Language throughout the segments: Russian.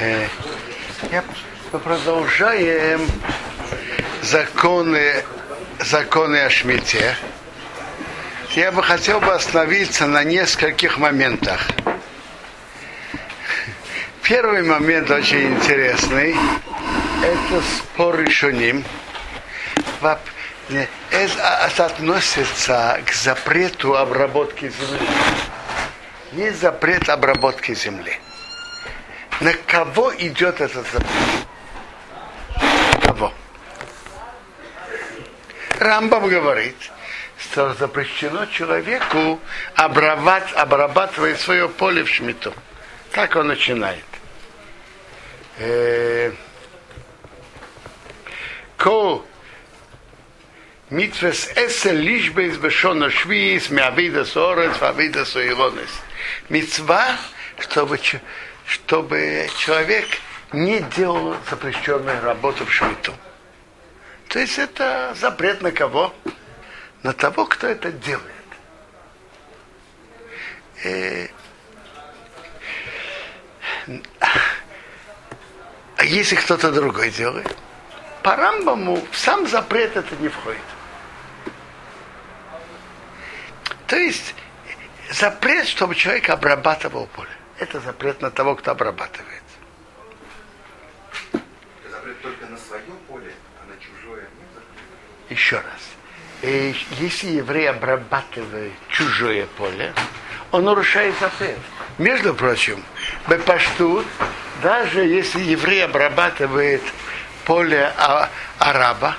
Э, мы продолжаем законы, законы о шмите. Я бы хотел бы остановиться на нескольких моментах. Первый момент очень интересный. Это спор решеним. Это, это относится к запрету обработки земли. Не запрет обработки земли. На кого идет этот запрет? Кого? Рамбам говорит, что запрещено человеку обрабат, обрабатывать свое поле в шмиту. Так он начинает. Э, ко Митвес эсе лишбейс бешона швиз, мявида сорец, вавида суиронес. Митцва, чтобы чтобы человек не делал запрещенную работу в шмиту. То есть это запрет на кого? На того, кто это делает. И... Э, а если кто-то другой делает? По Рамбаму сам запрет это не входит. То есть запрет, чтобы человек обрабатывал поле. Это запрет на того, кто обрабатывает. Это запрет только на свое поле, а на чужое нет запрета? Еще раз. И если еврей обрабатывает чужое поле, он нарушает запрет. Между прочим, Бепаштут, даже если еврей обрабатывает поле а, араба,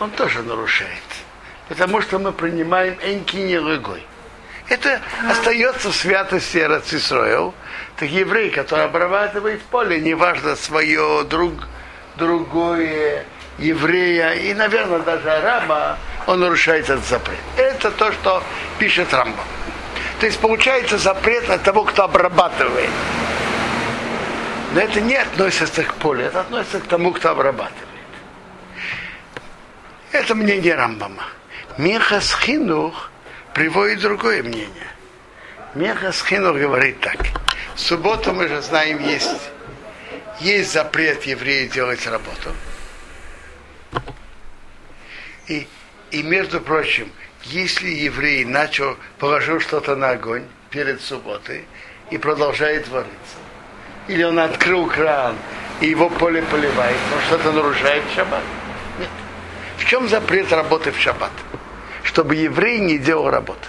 он тоже нарушает. Потому что мы принимаем энкини лыгой. Это остается в святости Рацисроил. Так еврей, который обрабатывает поле, неважно свое друг, другое еврея и, наверное, даже араба, он нарушает этот запрет. Это то, что пишет Рамбо. То есть получается запрет на того, кто обрабатывает. Но это не относится к полю, это относится к тому, кто обрабатывает. Это мнение Рамбама. Михас хинух приводит другое мнение. Мехас Хинур говорит так. Субботу мы же знаем, есть, есть запрет еврея делать работу. И, и между прочим, если еврей начал, положил что-то на огонь перед субботой и продолжает вариться, или он открыл кран, и его поле поливает, он что-то нарушает в шаббат? Нет. В чем запрет работы в шаббат? Чтобы еврей не делал работы.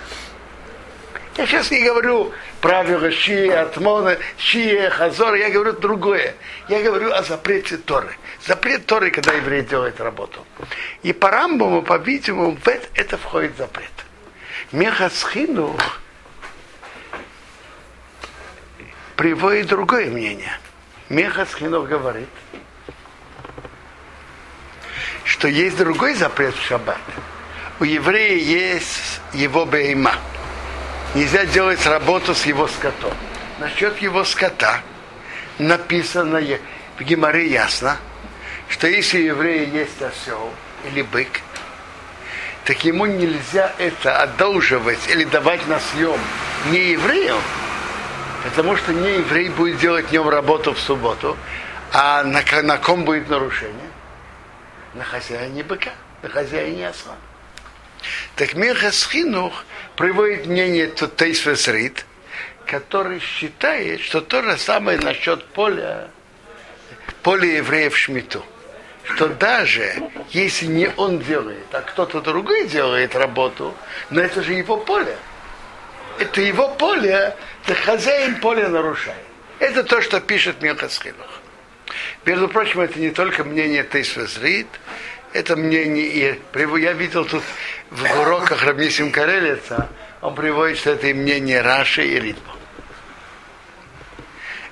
Я сейчас не говорю правила Шия, Атмона, Шия, Хазор, я говорю другое. Я говорю о запрете Торы. Запрет Торы, когда еврей делает работу. И по Рамбаму, по-видимому, в это, это входит запрет. Мехасхину приводит другое мнение. Мехасхину говорит, что есть другой запрет в шаббат – у еврея есть его бейма. Нельзя делать работу с его скотом. Насчет его скота написано в Геморе ясно, что если у еврея есть осел или бык, так ему нельзя это одолживать или давать на съем не еврею, потому что не еврей будет делать днем работу в субботу, а на, на ком будет нарушение? На хозяине быка, на хозяине осла. Так Мехас Хинух приводит мнение Тейсвес Рид, который считает, что то же самое насчет поля, поля евреев Шмиту. Что даже если не он делает, а кто-то другой делает работу, но это же его поле. Это его поле, то хозяин поля нарушает. Это то, что пишет Мехас Хинух. Между прочим, это не только мнение Тейсвес Рид, это мнение, и я видел тут в уроках Рабнисим Карелица, он приводит, что это и мнение Раши и Ритма.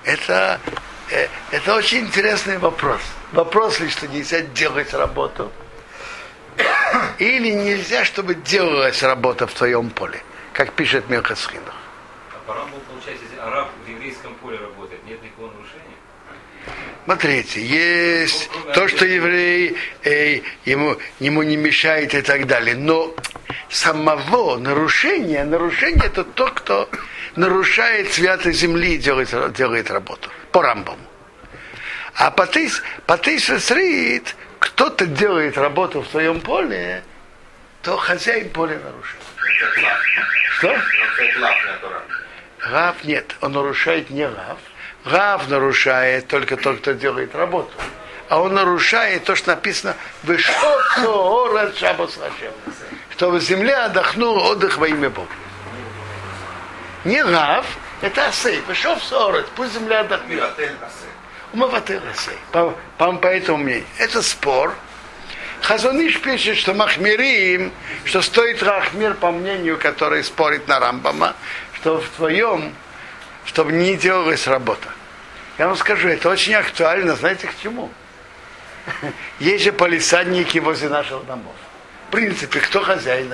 Это, э, это очень интересный вопрос. Вопрос ли, что нельзя делать работу, или нельзя, чтобы делалась работа в твоем поле, как пишет Мелхасхинах. А по получается, если араб в еврейском поле работает, нет никакого нарушения? Смотрите, есть то, что еврей э, ему, ему не мешает и так далее. Но самого нарушения, нарушение это тот, кто нарушает святость земли и делает, делает работу. по Рамбаму. А по тыс, по Срит, кто-то делает работу в своем поле, то хозяин поля нарушает. Что? Рав нет, он нарушает не Рав. Рав нарушает только тот, кто делает работу. А он нарушает то, что написано «Вышоцо шабас Хашем», чтобы земля отдохнула отдых во имя Бога. Не Рав, это Асей. Вышов сорот, пусть земля отдохнет. Умаватель Асей. По, по, по этому мнению. Это спор. Хазуниш пишет, что Махмирим, что стоит Рахмир, по мнению, который спорит на Рамбама, что в твоем, чтобы не делалась работа. Я вам скажу, это очень актуально, знаете, к чему? Есть же полисадники возле наших домов. В принципе, кто хозяин?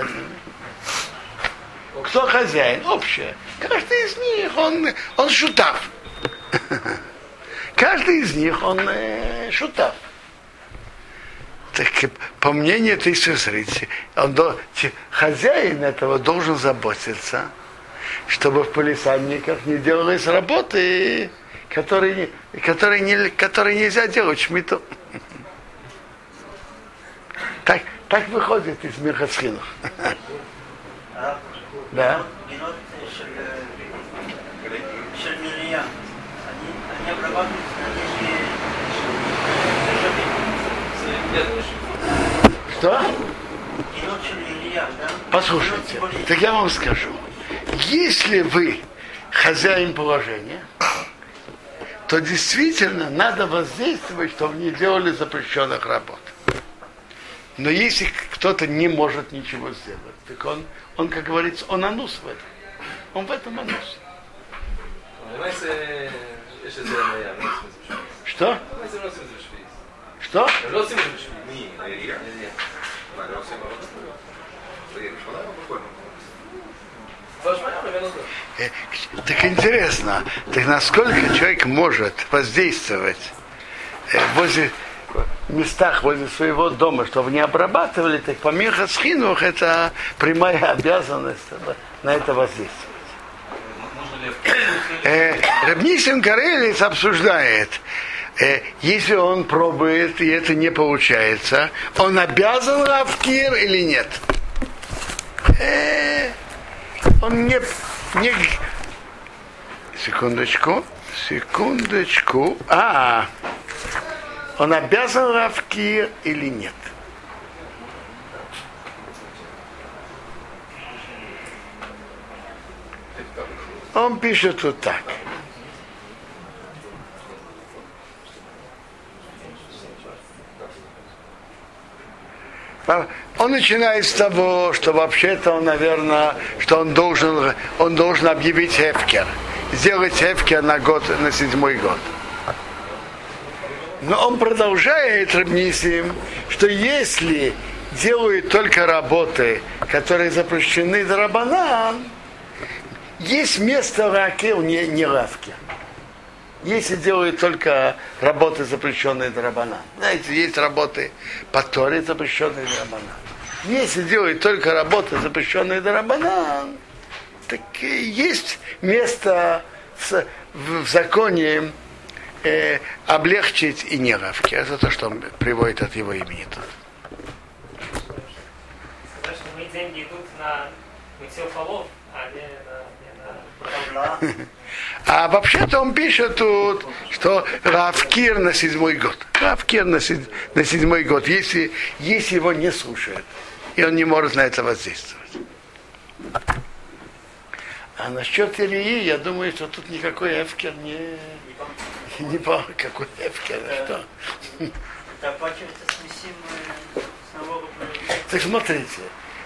Кто хозяин? Общее. Каждый из них, он, он шутав. Каждый из них, он э, шутав. Так, по мнению этой сестры, он, хозяин этого должен заботиться чтобы в полисадниках не делалось работы, которые, которые, не, которые нельзя делать шмиту. Так, так выходит из Мирхасхина. Да. Что? Послушайте, так я вам скажу. Если вы хозяин положения, то действительно надо воздействовать, чтобы не делали запрещенных работ. Но если кто-то не может ничего сделать, так он, он как говорится, он анус в этом. Он в этом анус. Что? Что? Э, так интересно, так насколько человек может воздействовать э, возле местах возле своего дома, чтобы не обрабатывали, так по Мирхасхинух это прямая обязанность на это воздействовать. Э, Рабнисин Карелис обсуждает, э, если он пробует и это не получается, он обязан Равкир или нет? Э, он не, не... Секундочку, секундочку. А, он обязан Равкир или нет? Он пишет вот так. Он начинает с того, что вообще-то он, наверное, что он должен, он должен объявить Эфкер, сделать Эфкер на год, на седьмой год. Но он продолжает Рабнисим, что если делают только работы, которые запрещены Драбанан, есть место Ракел, не, не Равке если делают только работы, запрещенные драбана. Знаете, есть работы по Торе, запрещенные драбана. Если делают только работы, запрещенные драбана, так есть место в, законе э, облегчить и не равки. Это то, что он приводит от его имени тут. Сказать, что мои деньги идут на мытье полов, а не на, не на А вообще-то он пишет тут, что Равкир на седьмой год. Равкир на, седь, на седьмой год, если, если его не слушают. И он не может на это воздействовать. А насчет Ильи, я думаю, что тут никакой Эфкер не... Не по какой Эфкер, что? Так смотрите,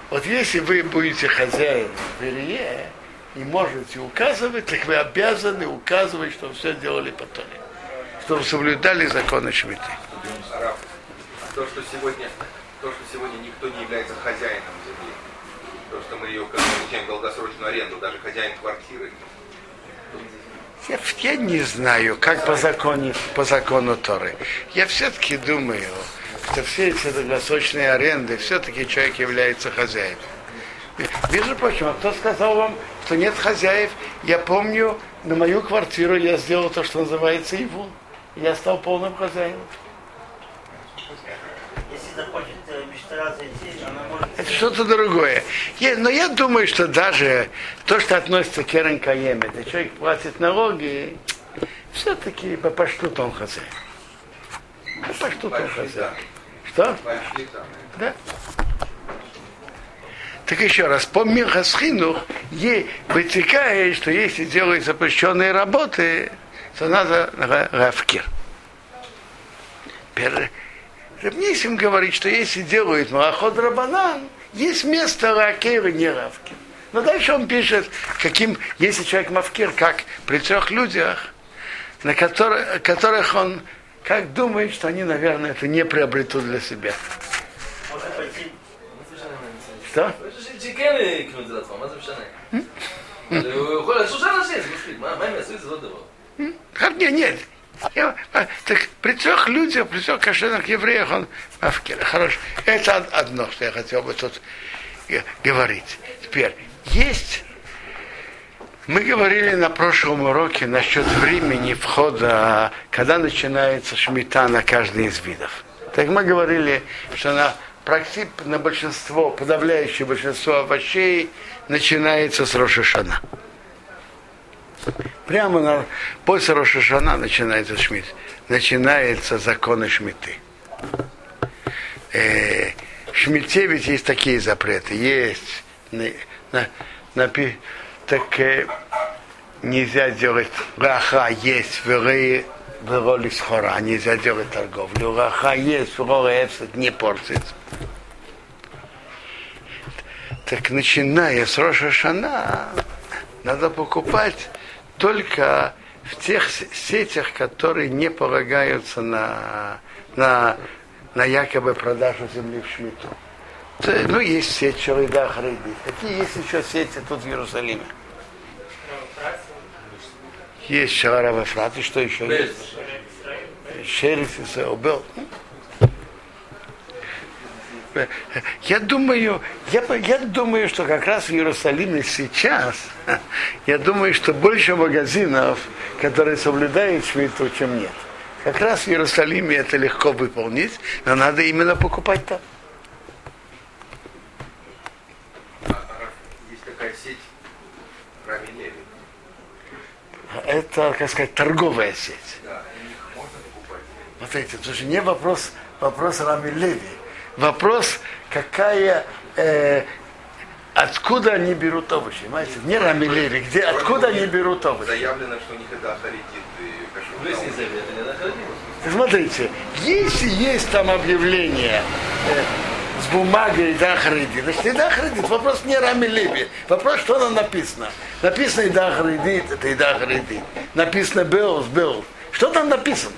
вот если вы будете хозяин в Илье, и можете указывать, так вы обязаны указывать, что все делали по Торе. Чтобы соблюдали законы Шмиты. То, что сегодня, то, что сегодня никто не является хозяином земли, то, что мы ее получаем долгосрочную аренду, даже хозяин квартиры. Я, я не знаю, как по закону, по закону Торы. Я все-таки думаю, что все эти долгосрочные аренды, все-таки человек является хозяином. Между прочим, а кто сказал вам, что нет хозяев. Я помню, на мою квартиру я сделал то, что называется его. Я стал полным хозяином. Если захочет э. Это что-то другое. Но я думаю, что даже то, что относится к Керен Каем, это человек платит налоги, все-таки по паштут он хозяин. По паштут он хозяин. Что? Да. Так еще раз, по Мирхасхину ей вытекает, что если делают запрещенные работы, то надо ра- равкир. Рабнисим говорит, что если делают малахот рабанан, есть место ракир и не равкир. Но дальше он пишет, каким, если человек мавкир, как при трех людях, на которых, которых он как думает, что они, наверное, это не приобретут для себя. Что? שכן יקנו את זה לעצמם, מה זה משנה? הוא יכול לעשות שלושה אנשים, זה מספיק, מה מה הם יעשו? זה לא דבר. Как нет, нет. Я- а, так при трех людях, при трех кошерных евреях он мавкир. Хорошо. Это од- одно, что я хотел бы тут э, говорить. Теперь, есть мы говорили на прошлом уроке насчет времени входа, когда начинается шмита на каждый из видов. Так мы говорили, что на практически на большинство, подавляющее большинство овощей начинается с Рошашана. Прямо на, после Рошашана начинается шмит. Начинается законы шмиты. Э, шмите ведь есть такие запреты. Есть на, на- напи- так э, нельзя делать раха есть в роли схора, нельзя делать торговлю. Раха есть роли не портится. Так начиная с Роша Шана, надо покупать только в тех сетях, которые не полагаются на, на, на якобы продажу земли в Шмиту. Ну, есть сеть Шавайда Хрейди. Какие есть еще сети тут в Иерусалиме? Есть Шарава Фрат, и что еще есть? Шериф был. Я думаю, я, я думаю, что как раз в Иерусалиме сейчас, я думаю, что больше магазинов, которые соблюдают швиту, чем нет. Как раз в Иерусалиме это легко выполнить, но надо именно покупать там. А, а, Есть такая сеть Рами Леви. Это, как сказать, торговая сеть. Эти, это же не вопрос, вопрос Рами Леви. Вопрос, какая, э, откуда они берут овощи. Понимаете? Не Рами Леви, где, откуда они берут овощи. Заявлено, что у них это авторитет и Ну, кашрут. Смотрите, если есть там объявление э, с бумагой Дахриди, значит Идахридит, вопрос не Рами Леви, вопрос, что там написано. Написано Идахридит, это Идахридит. Написано Беус, Беус. Что там написано?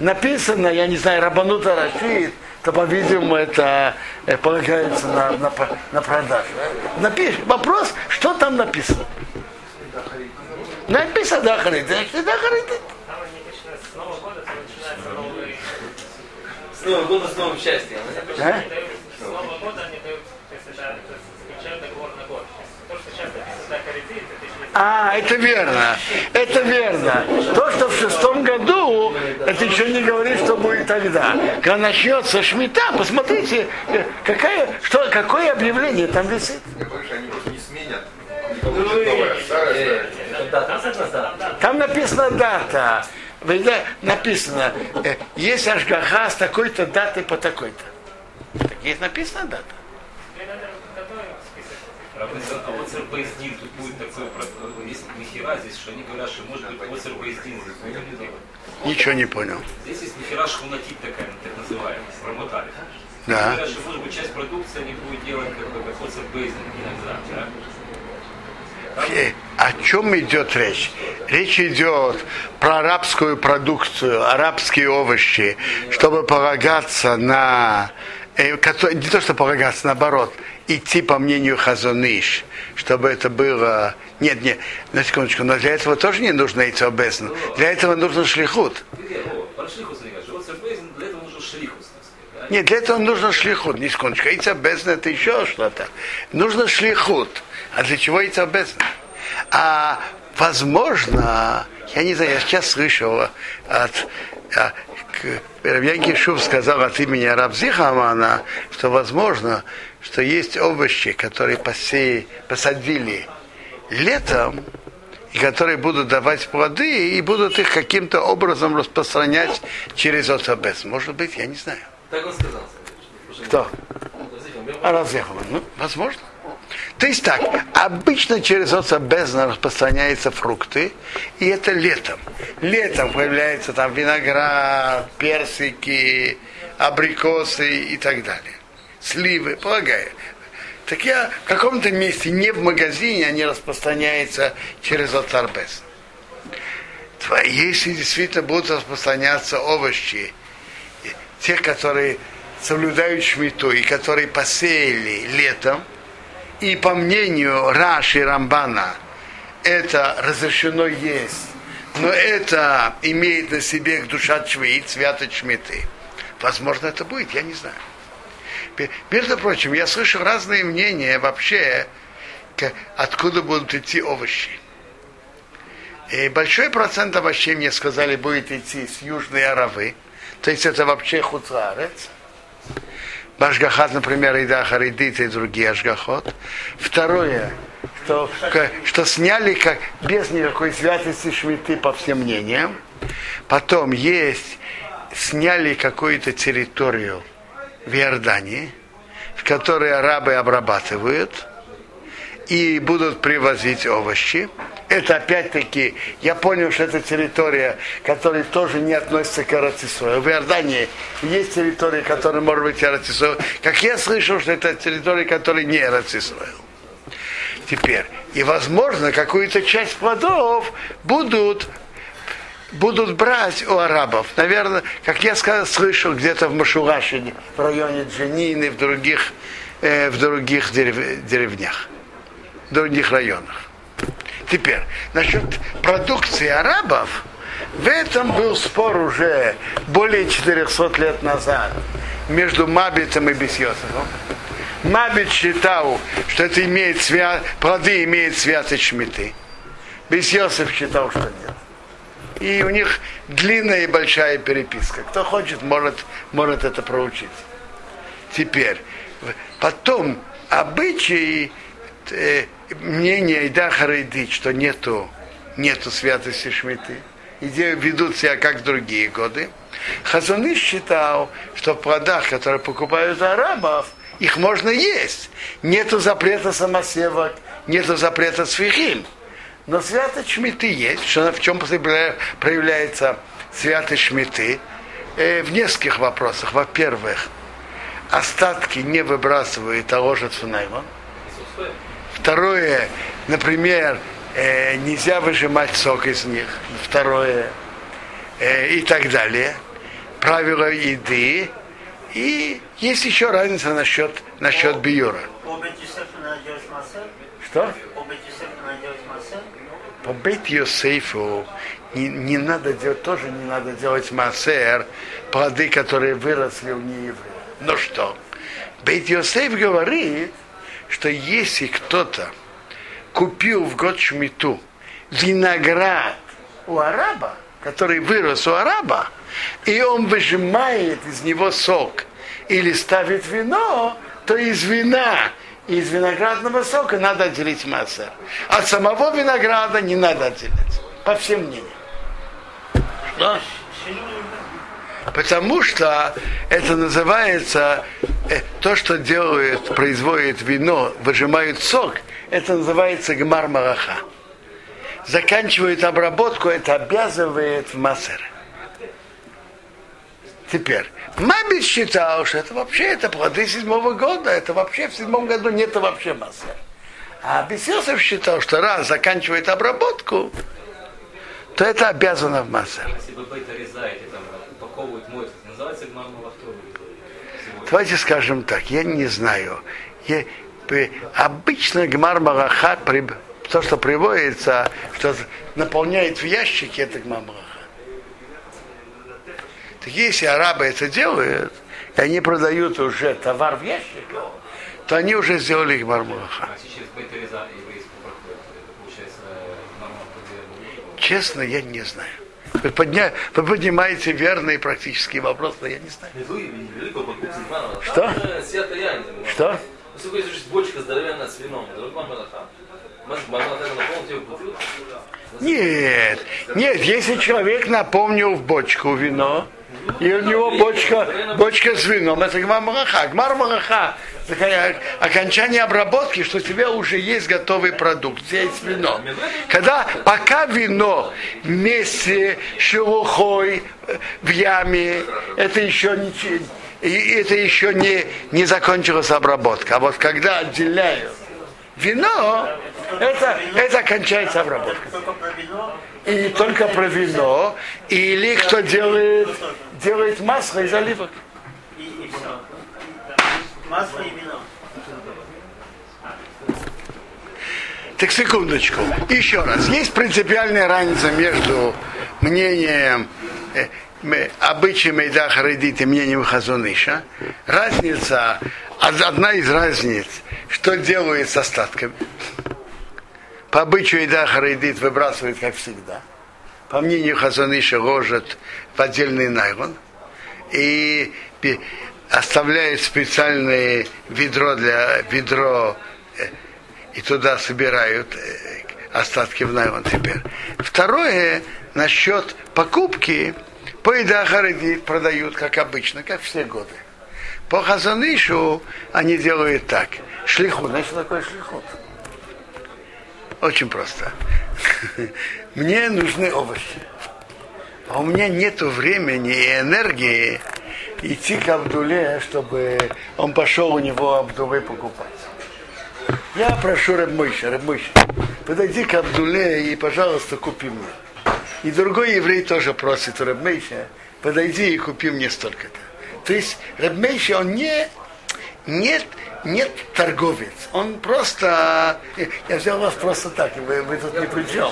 Написано, я не знаю, Рабанута Рашид, то, по-видимому, это э, полагается на, на, на продажу. Напиш, вопрос, что там написано? Написано Идахридит. Там они начинают с Нового года, с новым счастьем. А? Нового года они дают, заключают договор на год. То, что сейчас написано не А, это верно. Это верно. То, что в шестом году, это еще не говорит, что будет тогда. Когда начнется шмита, посмотрите, э, какая, что, какое объявление там висит. Там написана дата. Написано, э, есть ашгаха с такой-то датой по такой-то. Есть написана дата. А вот Бейздин, тут будет такое, есть михера здесь, что они говорят, что может быть Оцер Бейздин здесь. Ничего не понял. Здесь есть михера шхунатит такая, так называемая, промотали. Да. Говорят, что может быть часть продукции они будут делать как бы как Оцер Бейздин иногда, да? Э, О чем идет речь? Речь идет про арабскую продукцию, арабские овощи, чтобы полагаться на... э, Не то, что полагаться, наоборот, идти по мнению Хазуныш, чтобы это было... Нет, нет, на секундочку, но для этого тоже не нужно идти обезн. Для этого шлихут. Нужен да? Нет, для этого нужно шлихут, не секундочку. Яйца бездна это еще что-то. Нужно шлихут. А для чего яйца бездна? А возможно, я не знаю, я сейчас слышал от а, Равьянки Шув сказал от имени Рабзихамана, что возможно, что есть овощи, которые посеяли, посадили летом, и которые будут давать плоды, и будут их каким-то образом распространять через Отабес. Может быть, я не знаю. Так он сказал. Кто? А Равзихаман. Ну, возможно. То есть так, обычно через оца бездна распространяются фрукты, и это летом. Летом появляется там виноград, персики, абрикосы и так далее. Сливы, полагаю. Так я в каком-то месте, не в магазине, они распространяются через оцарбез. Если действительно будут распространяться овощи, те, которые соблюдают шмиту и которые посеяли летом, и по мнению Раши Рамбана, это разрешено есть, но это имеет на себе душа чвы, святость шмиты. Возможно, это будет, я не знаю. Между прочим, я слышал разные мнения вообще, откуда будут идти овощи. И большой процент овощей, мне сказали, будет идти с Южной Аравы. То есть это вообще хуцарец. Башгахат, например, Ида Харидит и другие Ашгахот. Второе, что, что сняли как, без никакой святости швиты по всем мнениям. Потом есть, сняли какую-то территорию в Иордании, в которой арабы обрабатывают и будут привозить овощи это опять-таки, я понял, что это территория, которая тоже не относится к Арацисою. В Иордании есть территория, которая может быть Арацисою. Как я слышал, что это территория, которая не Арацисою. Теперь, и возможно, какую-то часть плодов будут будут брать у арабов. Наверное, как я сказал, слышал где-то в Машулашине, в районе Джанины, в других, э, в других дерев, деревнях, в других районах. Теперь, насчет продукции арабов, в этом был спор уже более 400 лет назад между Мабитом и Бесьосовым. Мабит считал, что это имеет свя... плоды имеют святость шмиты. Бесьосов считал, что нет. И у них длинная и большая переписка. Кто хочет, может, может это проучить. Теперь, потом обычаи э, мнение Ида Харайдит, что нету, нету святости Шмиты, и ведут себя как другие годы. Хазуны считал, что в плодах, которые покупают арабов, их можно есть. Нету запрета самосевок, нету запрета свихим. Но святость шмиты есть. Что, в чем проявляется святость шмиты? Э, в нескольких вопросах. Во-первых, остатки не выбрасывают, а ложат в найман. Второе, например, э, нельзя выжимать сок из них. Второе, э, и так далее. Правила еды. И есть еще разница насчет, насчет биюра. Что? По бейт Йосейфу не, не надо делать, тоже не надо делать массер, плоды, которые выросли у неевреев. Ну что? Бейт Йосейф говорит, что если кто-то купил в год шмиту виноград у араба, который вырос у араба, и он выжимает из него сок или ставит вино, то из вина из виноградного сока надо отделить массер. От самого винограда не надо отделять. По всем мнениям. Да? Потому что это называется, э, то, что делают, производит вино, выжимают сок, это называется гмар мараха. Заканчивают обработку, это обязывает в массер. Теперь, Мабит считал, что это вообще это плоды седьмого года, это вообще в седьмом году нет вообще массер. А Бесесов считал, что раз заканчивает обработку, то это обязано в массер. Если вы бета резаете, там, упаковывают, моют, это называется гмар Давайте скажем так, я не знаю. Я, обычно гмар мараха, то, что приводится, что наполняет в ящике, это гмар мараха. Так если арабы это делают, и они продают уже товар в ящике, то они уже сделали их мармураха. А. Честно, я не знаю. Вы, подня... вы поднимаете верный практический вопрос, но я не знаю. Что? Что? Если есть бочка здоровенная с вином? Нет, нет, если человек наполнил в бочку вино, и у него бочка, бочка с вином, это гмар мараха. Гмар мараха, такая окончание обработки, что у тебя уже есть готовый продукт, есть вино. Когда, пока вино вместе с шелухой э, в яме, это еще не, это еще не, не закончилась обработка. А вот когда отделяют вино, это, это кончается обработка. И только про вино, или кто делает, делает масло из оливок. и, и все. Масло и вино. Так секундочку. Еще раз. Есть принципиальная разница между мнением э, обычаем Эйда Харидит и мнением Хазуныша. Разница, од- одна из разниц, что делают с остатками. По обычаю Эйда Харидит выбрасывают, как всегда. По мнению Хазуныша, ложат в отдельный найлон. И оставляют специальное ведро для ведро э, и туда собирают э, остатки в найлон теперь. Второе, насчет покупки, по Ида продают, как обычно, как все годы. По Хазанышу они делают так. Шлихут. Знаете, что такое шлихут? Очень просто. Мне нужны овощи. А у меня нет времени и энергии идти к Абдуле, чтобы он пошел у него Абдулы покупать. Я прошу Рабмыша, Рабмыша, подойди к Абдуле и, пожалуйста, купи мне. И другой еврей тоже просит у Рабмыша, подойди и купи мне столько-то. То есть Рабмейша, он не, нет, нет торговец. Он просто... Я взял вас просто так, вы, вы тут ни при чем.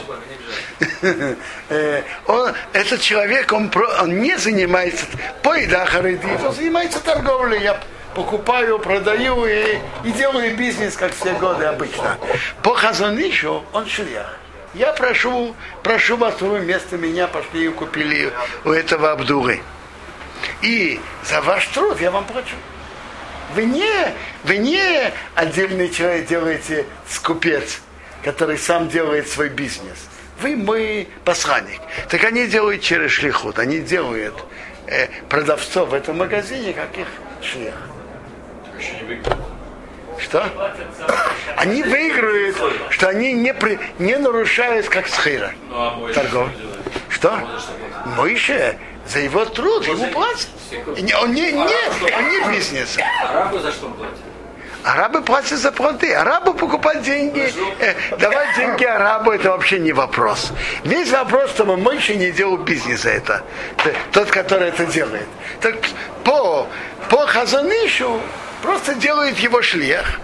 Э, он, этот человек, он, он не занимается поедахаридит, он занимается торговлей. Я покупаю, продаю и, и делаю бизнес, как все годы обычно. По Хазанышу он шлях. Я прошу, прошу вас, вы вместо меня пошли и купили у этого Абдуры. И за ваш труд я вам плачу. Вы не, вы не отдельный человек делаете скупец, который сам делает свой бизнес. Вы мой посланник. Так они делают через шлихут. Они делают э, продавцов в этом магазине, как их шлих. Что? Они выигрывают, что они не, при, не нарушают, как схира. Торгов. Что? Мойше за его труд ему платят. Он не, не, он не бизнес. Арабы за что платят? Арабы платят за плоды. Арабу покупать деньги, э, давать деньги арабу, это вообще не вопрос. Весь вопрос, чтобы Мойша не делал бизнеса это. Тот, который это делает. Так по, по Хазанышу просто делает его шлех.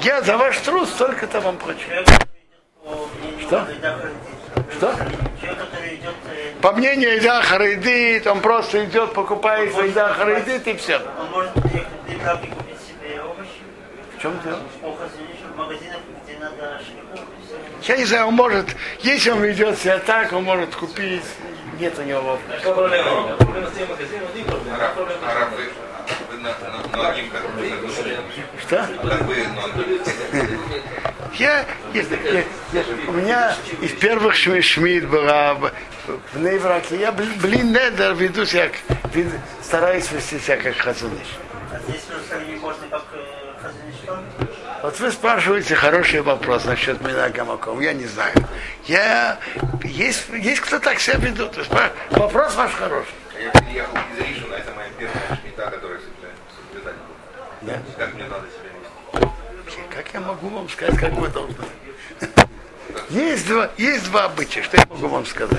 Я за ваш труд столько-то вам плачу. Что? Что? Человек, который идет, э, По мнению Ида Харидит, он просто идет, покупает Ида Харидит и все. он может приехать в Либраки купить себе овощи. В чем дело? В магазинах, где надо и. Я не знаю, он может, если он ведет себя так, он может купить, нет у него вопроса. Проблема? Проблема с тем магазином, Проблема араб. Что? Одним. Я, я- я- я- у меня из первых шми, шмид была в, Нейвраке. Я, блин, недер, веду себя, стараюсь вести себя как хазуныш. А здесь в Иерусалиме можно как. Вот вы спрашиваете хороший вопрос насчет меня гамаком. Я не знаю. Я, есть, есть кто так себя ведут. Спра- Вопрос ваш хороший. Я приехал из Ришина, это моя первая шмита, которая соблюдать буду. Да? Как мне надо себя вести? Как я могу вам сказать, как вы должны? Есть два, есть два обычая, что я могу вам сказать.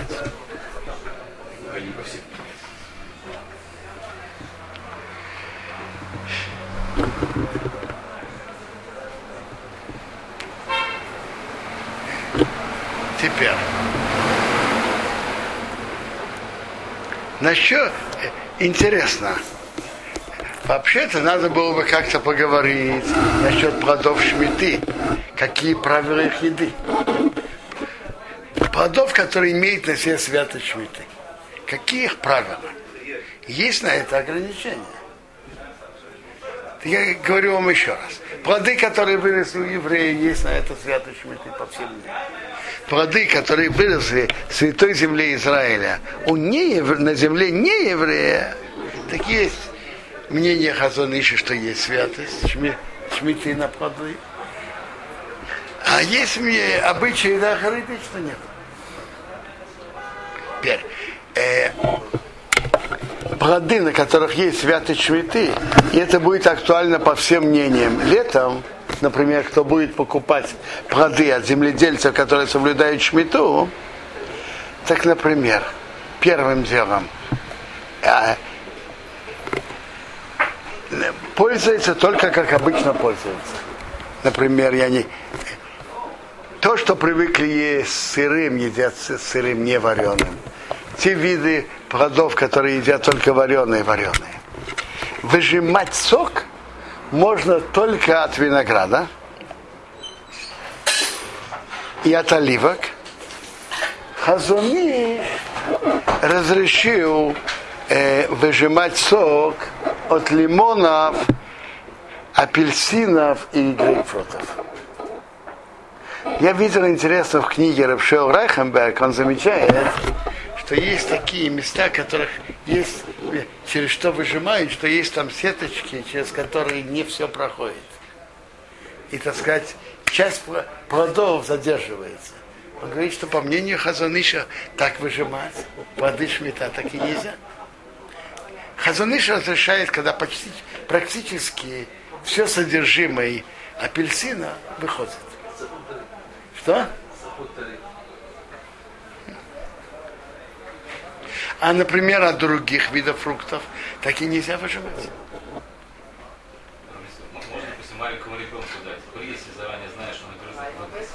Теперь. Насчет, интересно, Вообще-то надо было бы как-то поговорить насчет плодов шмиты. Какие правила их еды. Плодов, которые имеют на себе святость шмиты. Какие их правила? Есть на это ограничения. Я говорю вам еще раз. Плоды, которые выросли у евреев, есть на это святость шмиты по всем миру. Плоды, которые выросли в святой земле Израиля, у неев... на земле не еврея, так есть мнение Хазоныша, что есть святость, шми... шмиты на плоды. А есть мне обычаи да, говорит, что нет. Теперь, э, плоды, на которых есть святость шмиты, и это будет актуально по всем мнениям. Летом, например, кто будет покупать плоды от земледельцев, которые соблюдают шмиту, так, например, первым делом э, пользуется только как обычно пользуется. Например, я не... То, что привыкли есть сырым, едят сырым, не вареным. Те виды плодов, которые едят только вареные, вареные. Выжимать сок можно только от винограда и от оливок. Хазуни разрешил э, выжимать сок от лимонов, апельсинов и грейпфрутов. Я видел интересно в книге Рабшео Райхенберг, он замечает, что есть такие места, которых есть, через что выжимают, что есть там сеточки, через которые не все проходит. И, так сказать, часть плодов задерживается. Он говорит, что по мнению Хазаныша так выжимать, плоды шмита так и нельзя. Хазаныш разрешает, когда почти, практически все содержимое апельсина выходит. Что? А, например, от других видов фруктов так и нельзя выжимать. Можно, допустим, маленькому ребенку дать. Кури, если заранее знаешь, что он грызет. выбросить.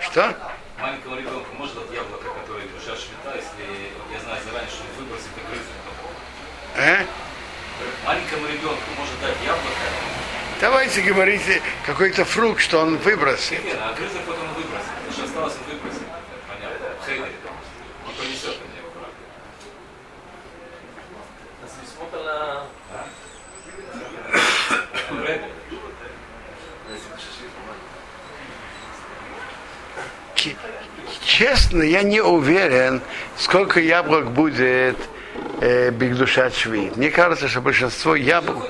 Что? Маленькому ребенку может дать яблоко, которое душа шмита, если я знаю заранее, что он выбросит и грызет. Э? Маленькому ребенку может дать яблоко, Давайте говорите какой-то фрукт, что он выбросит. нет, а грызок потом он выбросит. Потому что осталось выбросить. Понятно. Хейдер. Он понесет меня обратно. Честно, я не уверен, сколько яблок будет э, Бигдуша Шви. Мне кажется, что большинство яблок...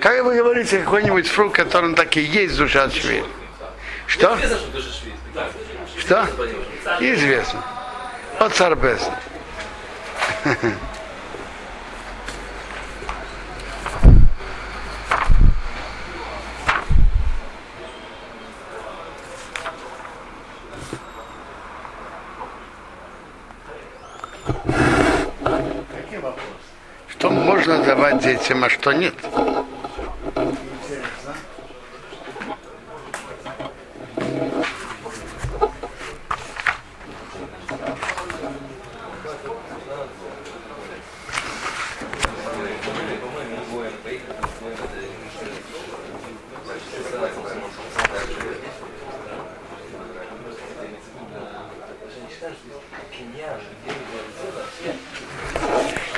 Как вы говорите, какой-нибудь фрукт, который так и есть душа Шви? Что? Что? Известно. От Сарбес. Что можно давать детям, а что нет?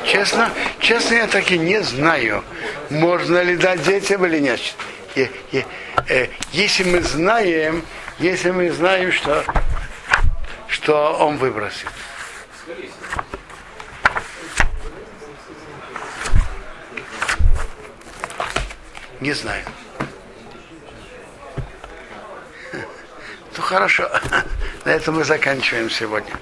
Честно, честно, я так и не знаю, можно ли дать детям или нет. И- и, э, если мы знаем, если мы знаем, что, что он выбросит. Не знаю. Ну хорошо, на этом мы заканчиваем сегодня.